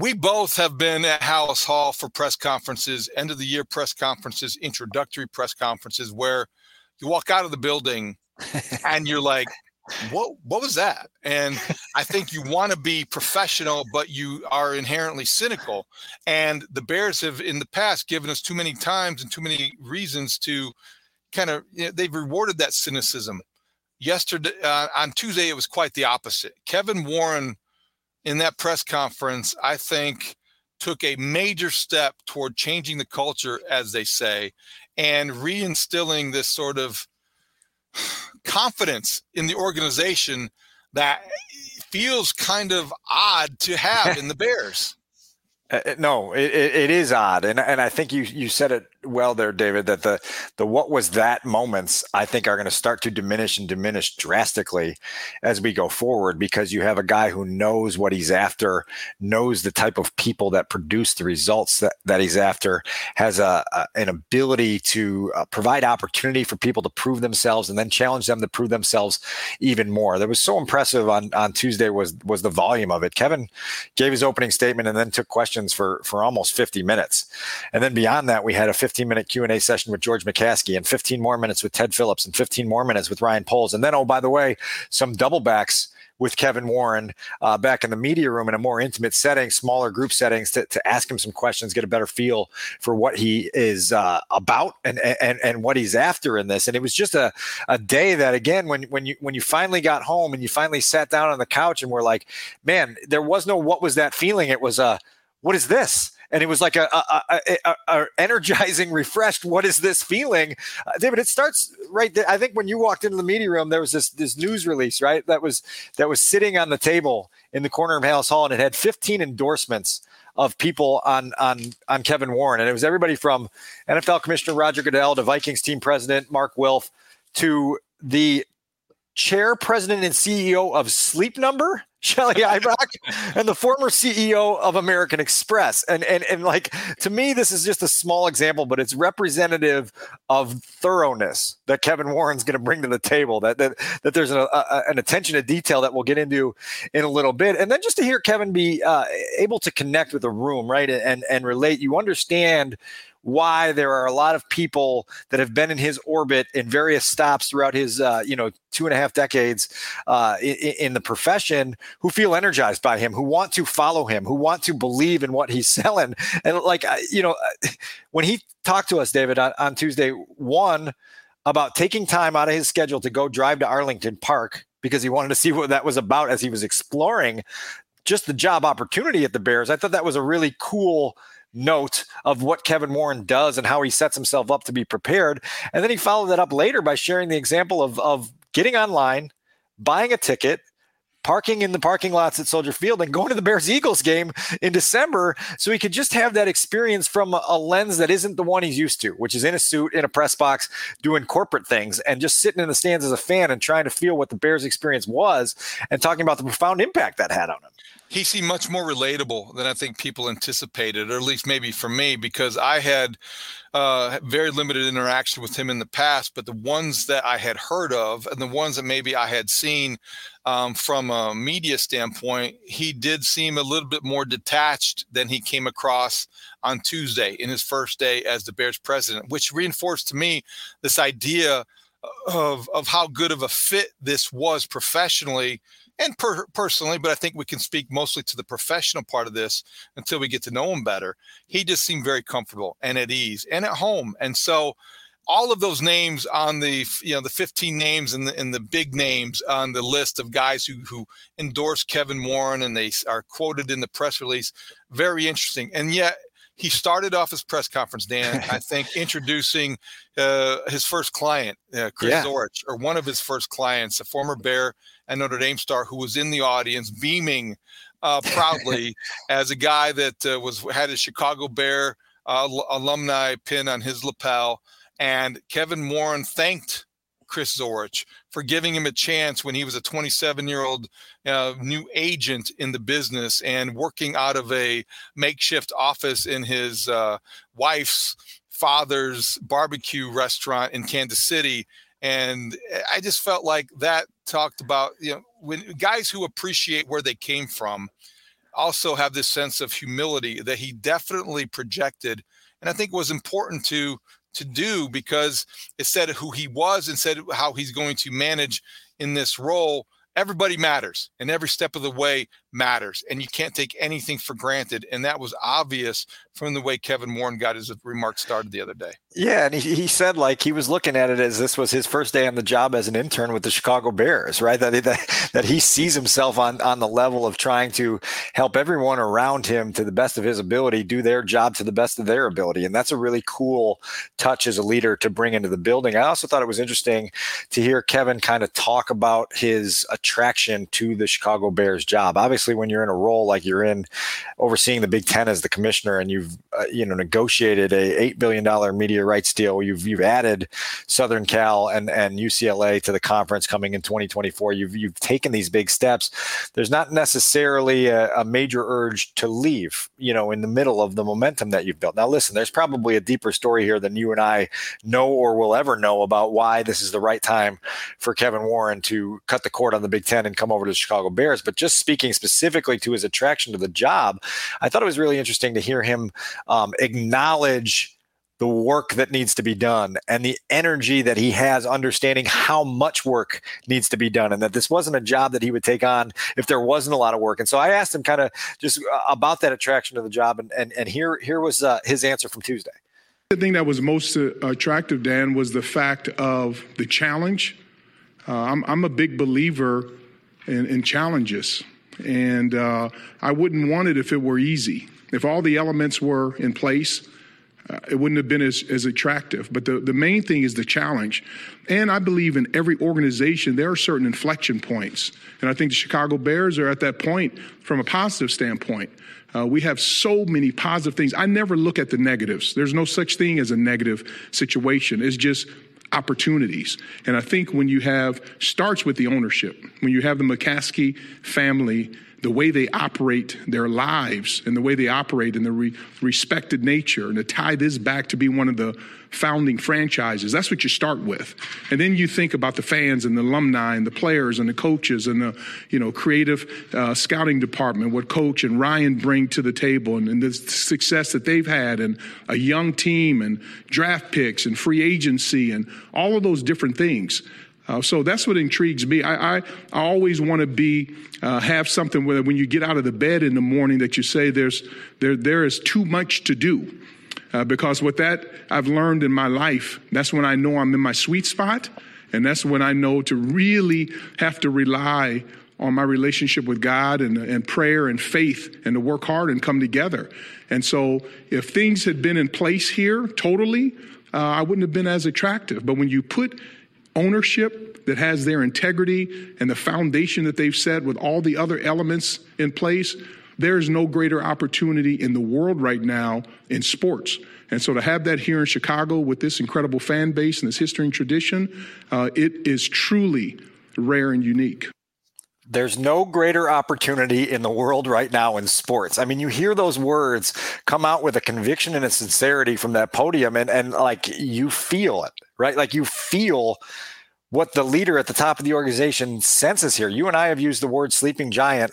We both have been at Halas Hall for press conferences, end of the year press conferences, introductory press conferences, where you walk out of the building and you're like, what what was that? And I think you want to be professional, but you are inherently cynical. And the Bears have in the past given us too many times and too many reasons to kind of you know, they've rewarded that cynicism. Yesterday uh, on Tuesday, it was quite the opposite. Kevin Warren in that press conference, I think, took a major step toward changing the culture, as they say, and reinstilling this sort of confidence in the organization that feels kind of odd to have in the Bears. Uh, no, it, it is odd, and and I think you you said it well there, David, that the the what was that moments I think are going to start to diminish and diminish drastically as we go forward because you have a guy who knows what he's after, knows the type of people that produce the results that, that he's after, has a, a an ability to uh, provide opportunity for people to prove themselves and then challenge them to prove themselves even more. That was so impressive on on Tuesday was was the volume of it. Kevin gave his opening statement and then took questions for for almost 50 minutes, and then beyond that we had a 15 minute Q&A session with George McCaskey and 15 more minutes with Ted Phillips and 15 more minutes with Ryan Poles. And then, oh, by the way, some double backs with Kevin Warren uh, back in the media room in a more intimate setting, smaller group settings to, to ask him some questions, get a better feel for what he is uh, about and, and and what he's after in this. And it was just a, a day that again, when when you when you finally got home and you finally sat down on the couch and were like, man, there was no what was that feeling? It was a what is this? And it was like a, a, a, a energizing, refreshed. What is this feeling, uh, David? It starts right there. I think when you walked into the media room, there was this this news release, right? That was that was sitting on the table in the corner of Halas Hall, and it had 15 endorsements of people on on on Kevin Warren, and it was everybody from NFL Commissioner Roger Goodell to Vikings team president Mark Wilf to the chair president and CEO of Sleep Number Shelly Ibach and the former CEO of American Express. And, and, and like, to me, this is just a small example, but it's representative of thoroughness that Kevin Warren's going to bring to the table, that, that, that there's an, a, an attention to detail that we'll get into in a little bit. And then just to hear Kevin be uh, able to connect with the room, right. And, and relate, you understand why there are a lot of people that have been in his orbit in various stops throughout his uh, you know two and a half decades uh, in, in, the profession who feel energized by him who want to follow him who want to believe in what he's selling. And like you know when he talked to us david on, on tuesday one about taking time out of his schedule to go drive to arlington park because he wanted to see what that was about as he was exploring just the job opportunity at the bears i thought that was a really cool note of what Kevin Warren does and how he sets himself up to be prepared. And then he followed that up later by sharing the example of, of getting online, buying a ticket, parking in the parking lots at Soldier Field and going to the Bears Eagles game in December so he could just have that experience from a, a, lens that isn't the one he's used to, which is in a suit, in a press box, doing corporate things and just sitting in the stands as a fan and trying to feel what the Bears experience was and talking about the profound impact that had on him he seemed much more relatable than I think people anticipated, or at least maybe for me, because I had uh, very limited interaction with him in the past. But the ones that I had heard of, and the ones that maybe I had seen um, from a media standpoint, he did seem a little bit more detached than he came across on Tuesday in his first day as the Bears president, which reinforced to me this idea of of how good of a fit this was professionally and per- personally, but I think we can speak mostly to the professional part of this until we get to know him better. He just seemed very comfortable and at ease and at home. And so all of those names on the you know the 15 names and the, and the big names on the list of guys who who endorse Kevin Warren and they are quoted in the press release very interesting and yet he started off his press conference Dan I think introducing uh, his first client uh, Chris yeah. Zorich or one of his first clients a former Bear and Notre Dame star who was in the audience beaming uh, proudly as a guy that uh, was had a Chicago Bear uh, alumni pin on his lapel and Kevin Warren thanked Chris Zorich for giving him a chance when he was a 27 year old uh, new agent in the business and working out of a makeshift office in his uh, wife's father's barbecue restaurant in Kansas City. And I just felt like that talked about, you know, when guys who appreciate where they came from also have this sense of humility that he definitely projected. And I think it was important to to do because it said who he was and said how he's going to manage in this role. Everybody matters and every step of the way matters and you can't take anything for granted and that was obvious from the way kevin warren got his remarks started the other day. Yeah and he, he said like he was looking at it as this was his first day on the job as an intern with the chicago bears right? That, that, that he sees himself on, on the level of trying to help everyone around him to the best of his ability do their job to the best of their ability and that's a really cool touch as a leader to bring into the building. I also thought it was interesting to hear kevin kind of talk about his attraction to the chicago bears job. Obviously obviously when you're in a role like you're in overseeing the Big Ten as the commissioner and you've uh, you know negotiated a eight billion dollar media rights deal, you've you've added Southern Cal and and UCLA to the conference coming in 2024. You've you've taken these big steps. There's not necessarily a, a major urge to leave. You know, in the middle of the momentum that you've built. Now, listen, there's probably a deeper story here than you and I know or will ever know about why this is the right time for Kevin Warren to cut the cord on the Big Ten and come over to the Chicago Bears. But just speaking specifically specifically to his attraction to the job, I thought it was really interesting to hear him um, acknowledge the work that needs to be done and the energy that he has understanding how much work needs to be done and that this wasn't a job that he would take on if there wasn't a lot of work. And so i asked him kind of just uh, about that attraction to the job and and, and here here was uh, his answer from tuesday. The thing that was most uh, attractive dan was the fact of the challenge. Uh, I'm, I'm a big believer in, in challenges and uh, I wouldn't want it if it were easy. If all the elements were in place, uh, it wouldn't have been as, as attractive. But the, the main thing is the challenge. And I believe in every organization, there are certain inflection points. And I think the Chicago Bears are at that point from a positive standpoint. Uh, we have so many positive things. I never look at the negatives. There's no such thing as a negative situation. It's just opportunities. And I think when you have, starts with the ownership, when you have the McCaskey family, the way they operate their lives and the way they operate in the re- respected nature, and to tie this back to be one of the founding franchises. That's what you start with. And then you think about the fans and the alumni and the players and the coaches and the, you know, creative uh, scouting department, what coach and Ryan bring to the table and, and the success that they've had and a young team and draft picks and free agency and all of those different things. Uh, so that's what intrigues me. I, I, I always want to be uh, have something where when you get out of the bed in the morning that you say there's there there is too much to do. Uh, because what that I've learned in my life, that's when I know I'm in my sweet spot. And that's when I know to really have to rely on my relationship with God and, and prayer and faith and to work hard and come together. And so if things had been in place here totally, uh, I wouldn't have been as attractive. But when you put ownership that has their integrity and the foundation that they've set with all the other elements in place, there is no greater opportunity in the world right now in sports. And so to have that here in Chicago with this incredible fan base and this history and tradition, uh, it is truly rare and unique. There's no greater opportunity in the world right now in sports. I mean, you hear those words come out with a conviction and a sincerity from that podium, and, and like you feel it, right? Like you feel what the leader at the top of the organization senses here. You and I have used the word sleeping giant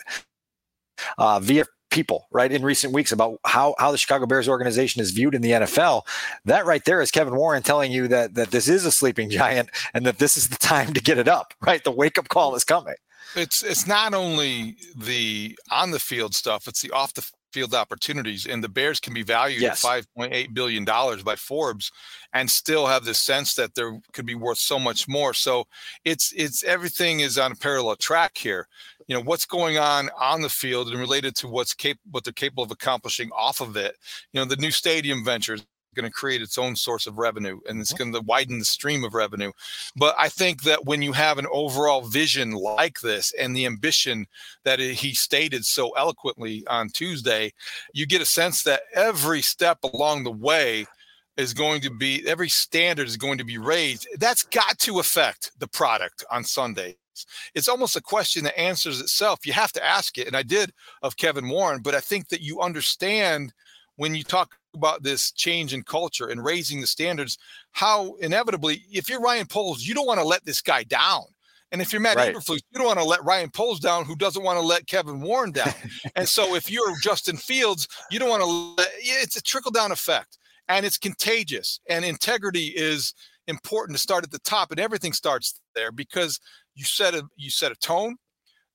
uh, via people right in recent weeks about how how the Chicago Bears organization is viewed in the NFL. That right there is Kevin Warren telling you that that this is a sleeping giant and that this is the time to get it up. Right, the wake up call is coming. It's it's not only the on the field stuff; it's the off the field opportunities. And the Bears can be valued yes. at $5.8 billion by Forbes and still have the sense that there could be worth so much more. So it's, it's everything is on a parallel track here. You know, what's going on on the field and related to what's cap- what they're capable of accomplishing off of it. You know, the new stadium ventures, going to create its own source of revenue and it's going to widen the stream of revenue. But I think that when you have an overall vision like this and the ambition that he stated so eloquently on Tuesday, you get a sense that every step along the way is going to be every standard is going to be raised. That's got to affect the product on Sunday. It's almost a question that answers itself. You have to ask it. And I did of Kevin Warren, but I think that you understand when you talk about this change in culture and raising the standards, how inevitably, if you're Ryan Poles, you don't want to let this guy down. And if you're Matt right. Eberflus, you don't want to let Ryan Poles down, who doesn't want to let Kevin Warren down. and so if you're Justin Fields, you don't want to let it's a trickle down effect and it's contagious. And integrity is important to start at the top, and everything starts there because you set a you set a tone,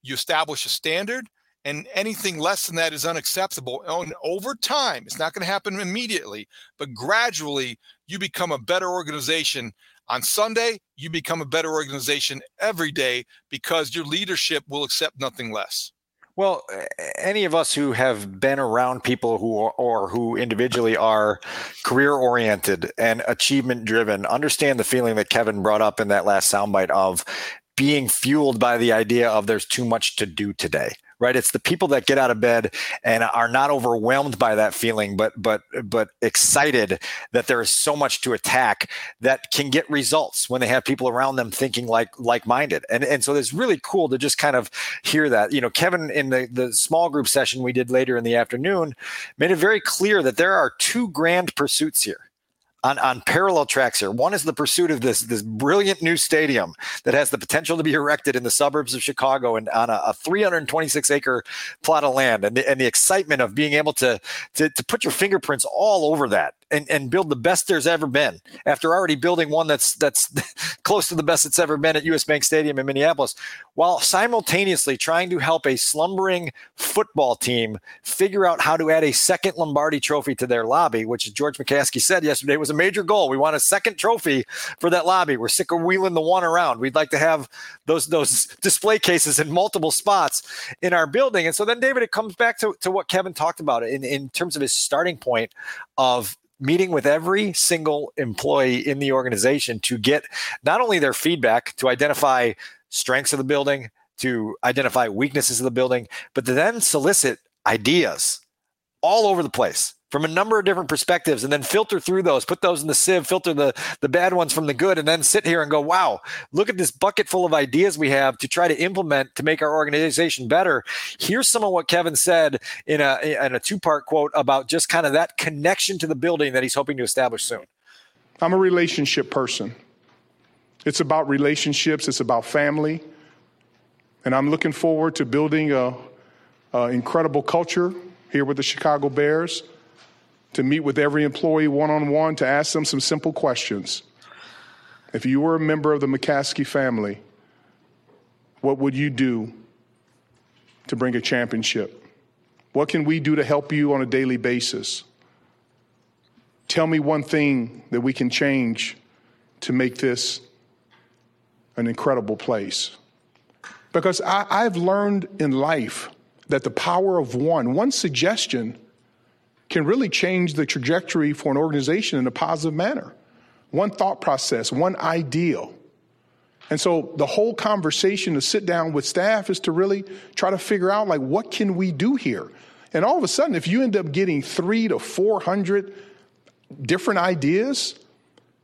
you establish a standard, and anything less than that is unacceptable. And over time, it's not going to happen immediately, but gradually, you become a better organization. On Sunday, you become a better organization every day because your leadership will accept nothing less. Well, any of us who have been around people who are, or who individually are career oriented and achievement driven understand the feeling that Kevin brought up in that last soundbite of being fueled by the idea of there's too much to do today right? It's the people that get out of bed and are not overwhelmed by that feeling but but but excited that there is so much to attack that can get results when they have people around them thinking like like minded and and so it's really cool to just kind of hear that. You know kevin in the the small group session we did later in the afternoon made it very clear that there are two grand pursuits here on, on parallel tracks here. One is the pursuit of this this brilliant new stadium that has the potential to be erected in the suburbs of Chicago and on a, a 326 acre plot of land, and the, and the excitement of being able to, to to put your fingerprints all over that and, and build the best there's ever been after already building one that's that's close to the best it's ever been at US Bank Stadium in Minneapolis, while simultaneously trying to help a slumbering football team figure out how to add a second Lombardi trophy to their lobby, which George McCaskey said yesterday was a major goal. We want a second trophy for that lobby. We're sick of wheeling the one around. We'd like to have those those display cases in multiple spots in our building. And so then David, it comes back to, to what Kevin talked about in, in terms of his starting point of meeting with every single employee in the organization to get not only their feedback to identify strengths of the building, to identify weaknesses of the building, but to then solicit ideas all over the place from a number of different perspectives and then filter through those, put those in the sieve, filter the, the bad ones from the good, and then sit here and go, wow, look at this bucket full of ideas we have to try to implement to make our organization better. Here's some of what Kevin said in a, in a two part quote about just kind of that connection to the building that he's hoping to establish soon. I'm a relationship person. It's about relationships, it's about family. And I'm looking forward to building a, incredible culture here with the Chicago Bears to meet with every employee one on one to ask them some simple questions. If you were a member of the McCaskey family, what would you do to bring a championship? What can we do to help you on a daily basis? Tell me one thing that we can change to make this an incredible place. Because I, have learned in life that the power of one, one suggestion, can really change the trajectory for an organization in a positive manner. One thought process, one ideal. And so the whole conversation to sit down with staff is to really try to figure out like what can we do here? And all of a sudden if you end up getting 3 to 400 different ideas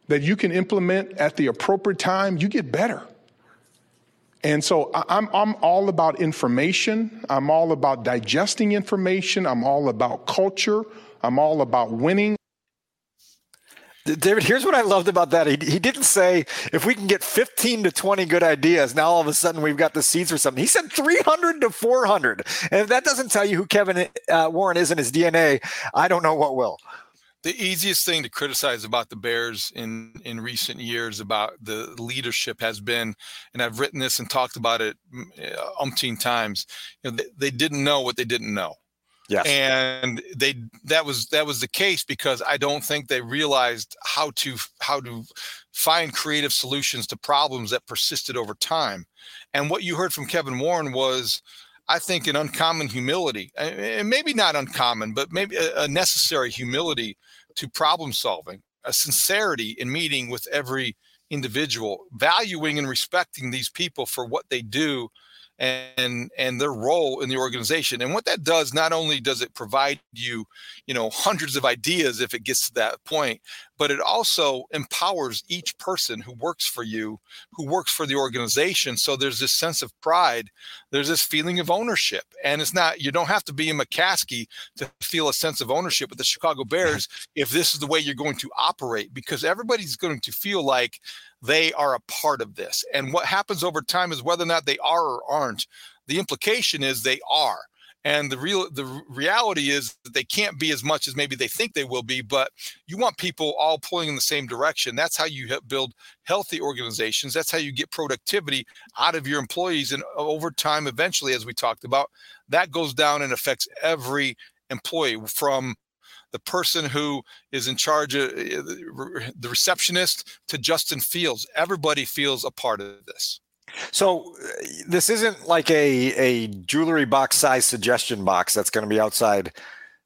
that you can implement at the appropriate time, you get better. And so I'm, I'm all about information. I'm all about digesting information. I'm all about culture. I'm all about winning. David, here's what I loved about that. He, he didn't say if we can get 15 to 20 good ideas, now all of a sudden we've got the seeds for something. He said 300 to 400. And if that doesn't tell you who Kevin uh, Warren is in his DNA, I don't know what will. The easiest thing to criticize about the Bears in in recent years about the leadership has been, and I've written this and talked about it mm, uh, umpteen times. You know, they, they didn't know what they didn't know. Yes. And they that was that was the case because I don't think they realized how to how to find creative solutions to problems that persisted over time. And what you heard from Kevin Warren was I think an uncommon humility, and maybe not uncommon, but maybe a necessary humility to problem solving, a sincerity in meeting with every individual, valuing and respecting these people for what they do and and their role in the organization. And what that does not only does it provide you you know hundreds of ideas if it gets to that point but it also empowers each person who works for you who works for the organization so there's this sense of pride there's this feeling of ownership and it's not you don't have to be a mccaskey to feel a sense of ownership with the chicago bears if this is the way you're going to operate because everybody's going to feel like they are a part of this. And what happens over time is whether or not they are or aren't. The implication is they are. And the real the reality is that they can't be as much as maybe they think they will be, but you want people all pulling in the same direction. That's how you build healthy organizations. That's how you get productivity out of your employees. And over time, eventually, as we talked about, that goes down and affects every employee from the person who is in charge of eh, the receptionist to Justin Fields. Everybody feels a part of this. So eh, this isn't like a a jewelry box size suggestion box that's going to be outside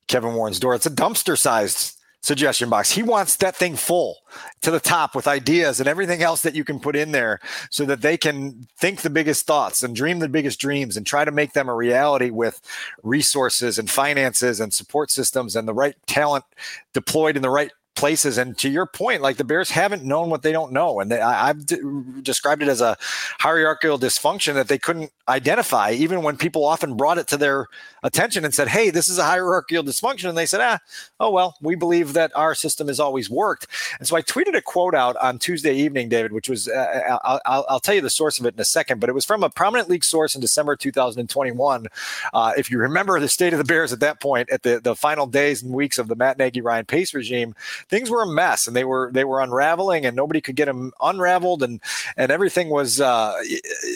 Kevin Warren's door. It's a dumpster sized suggestion box. He wants that thing full to the top with ideas and everything else that you can put in there so that they can think the biggest thoughts and dream the biggest dreams and try to make them a reality with resources and finances and support systems and the right talent deployed in the right places. And to your point, like the Bears haven't known what they don't know. And they, I, have d- described it as a hierarchical dysfunction that they couldn't identify, even when people often brought it to their attention and said, Hey, this is a hierarchical dysfunction. And they said, Ah, oh, well, we believe that our system has always worked. And so I tweeted a quote out on Tuesday evening, David, which was, uh, I'll, I'll, I'll, tell you the source of it in a second, but it was from a prominent league source in December 2021. Uh, if you remember the state of the Bears at that point, at the, the final days and weeks of the Matt Nagy Ryan Pace regime, things were a mess and they were they were unraveling and nobody could get them unraveled and and everything was uh,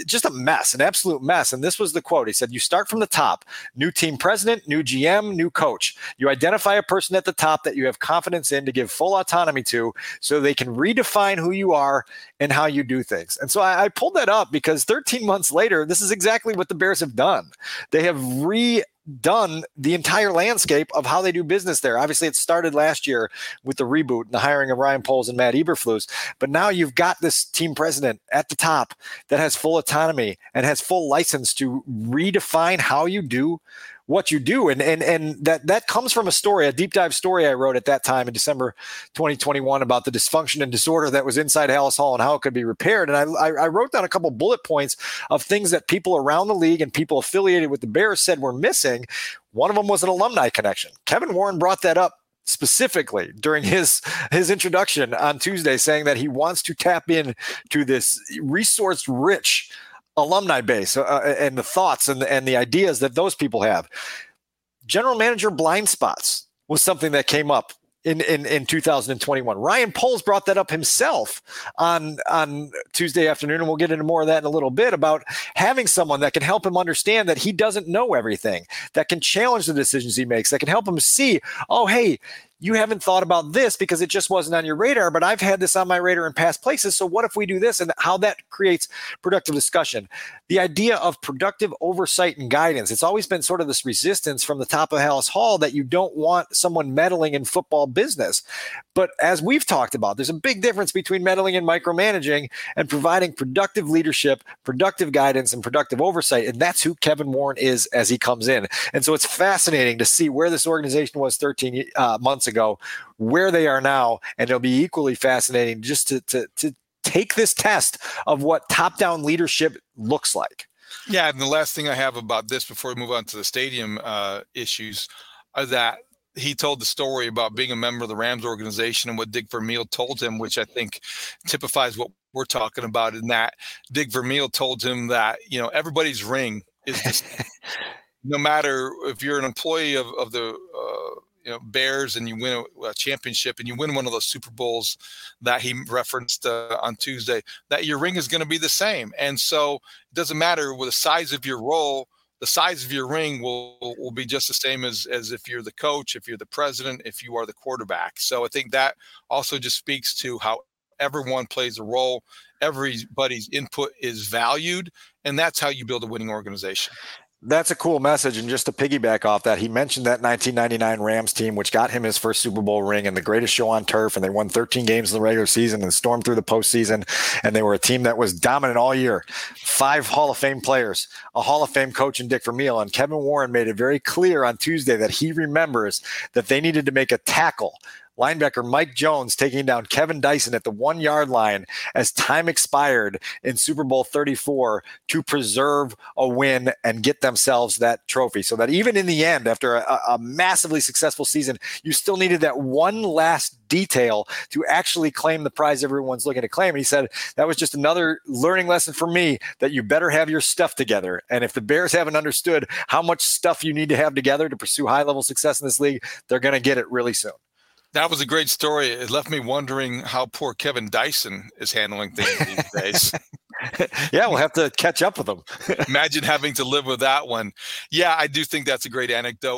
just a mess, an absolute mess. And this was the quote. He said, "You start from the top. New team president, new GM, new coach. You identify a person at the top that you have confidence in to give full autonomy to, so they can redefine who you are and how you do things." And so I, I pulled that up because 13 months later, this is exactly what the Bears have done. They have re done the entire landscape of how they do business there. Obviously, it started last year with the reboot and the hiring of Ryan Poles and Matt Eberflus, but now you've got this team president at the top that has full autonomy and has full license to redefine how you do what you do. And and and that that comes from a story, a deep dive story I wrote at that time in December 2021 about the dysfunction and disorder that was inside Halas Hall and how it could be repaired. And I I wrote down a couple bullet points of things that people around the league and people affiliated with the Bears said were missing. One of them was an alumni connection. Kevin Warren brought that up specifically during his his introduction on Tuesday, saying that he wants to tap in to this resource rich alumni base uh, uh, and the thoughts and the, and the ideas that those people have. General manager blind spots was something that came up in, in, in 2021. Ryan Poles brought that up himself on on Tuesday afternoon, and we'll get into more of that in a little bit about having someone that can help him understand that he doesn't know everything, that can challenge the decisions he makes, that can help him see, oh, hey, you haven't thought about this because it just wasn't on your radar, but I've had this on my radar in past places. So what if we do this and how that creates productive discussion? The idea of productive oversight and guidance. It's always been sort of this resistance from the top of Halas Hall that you don't want someone meddling in football business. But as we've talked about, there's a big difference between meddling and micromanaging and providing productive leadership, productive guidance, and productive oversight. And that's who Kevin Warren is as he comes in. And so it's fascinating to see where this organization was 13 uh, months ago, where they are now, and it'll be equally fascinating just to to, to take this test of what top down leadership looks like. Yeah, and the last thing I have about this before we move on to the stadium uh, issues are that he told the story about being a member of the Rams organization and what Dick Vermeil told him, which I think typifies what we're talking about. In that Dick Vermeil told him that you know everybody's ring is no matter if you're an employee of, of the uh, you know Bears and you win a, a, championship and you win one of those Super Bowls that he referenced uh, on Tuesday, that your ring is going to be the same. And so it doesn't matter with the size of your role, the size of your ring will will be just the same as as if you're the coach, if you're the president, if you are the quarterback. So I think that also just speaks to how everyone plays a role everybody's input is valued and that's how you build a winning organization that's a cool message. And just to piggyback off that, he mentioned that 1999 Rams team, which got him his first Super Bowl ring and the greatest show on turf. And they won 13 games in the regular season and stormed through the postseason. And they were a team that was dominant all year. Five Hall of Fame players, a Hall of Fame coach in Dick Vermeil. And Kevin Warren made it very clear on Tuesday that he remembers that they needed to make a tackle linebacker Mike Jones taking down Kevin Dyson at the one yard line as time expired in Super Bowl 34 to preserve a win and get themselves that trophy. So that even in the end, after a, a massively successful season, you still needed that one last detail to actually claim the prize everyone's looking to claim. And he said that was just another learning lesson for me that you better have your stuff together. And if the Bears haven't understood how much stuff you need to have together to pursue high level success in this league, they're going to get it really soon. That was a great story. It left me wondering how poor Kevin Dyson is handling things these days. yeah, we'll have to catch up with him. Imagine having to live with that one. Yeah, I do think that's a great anecdote.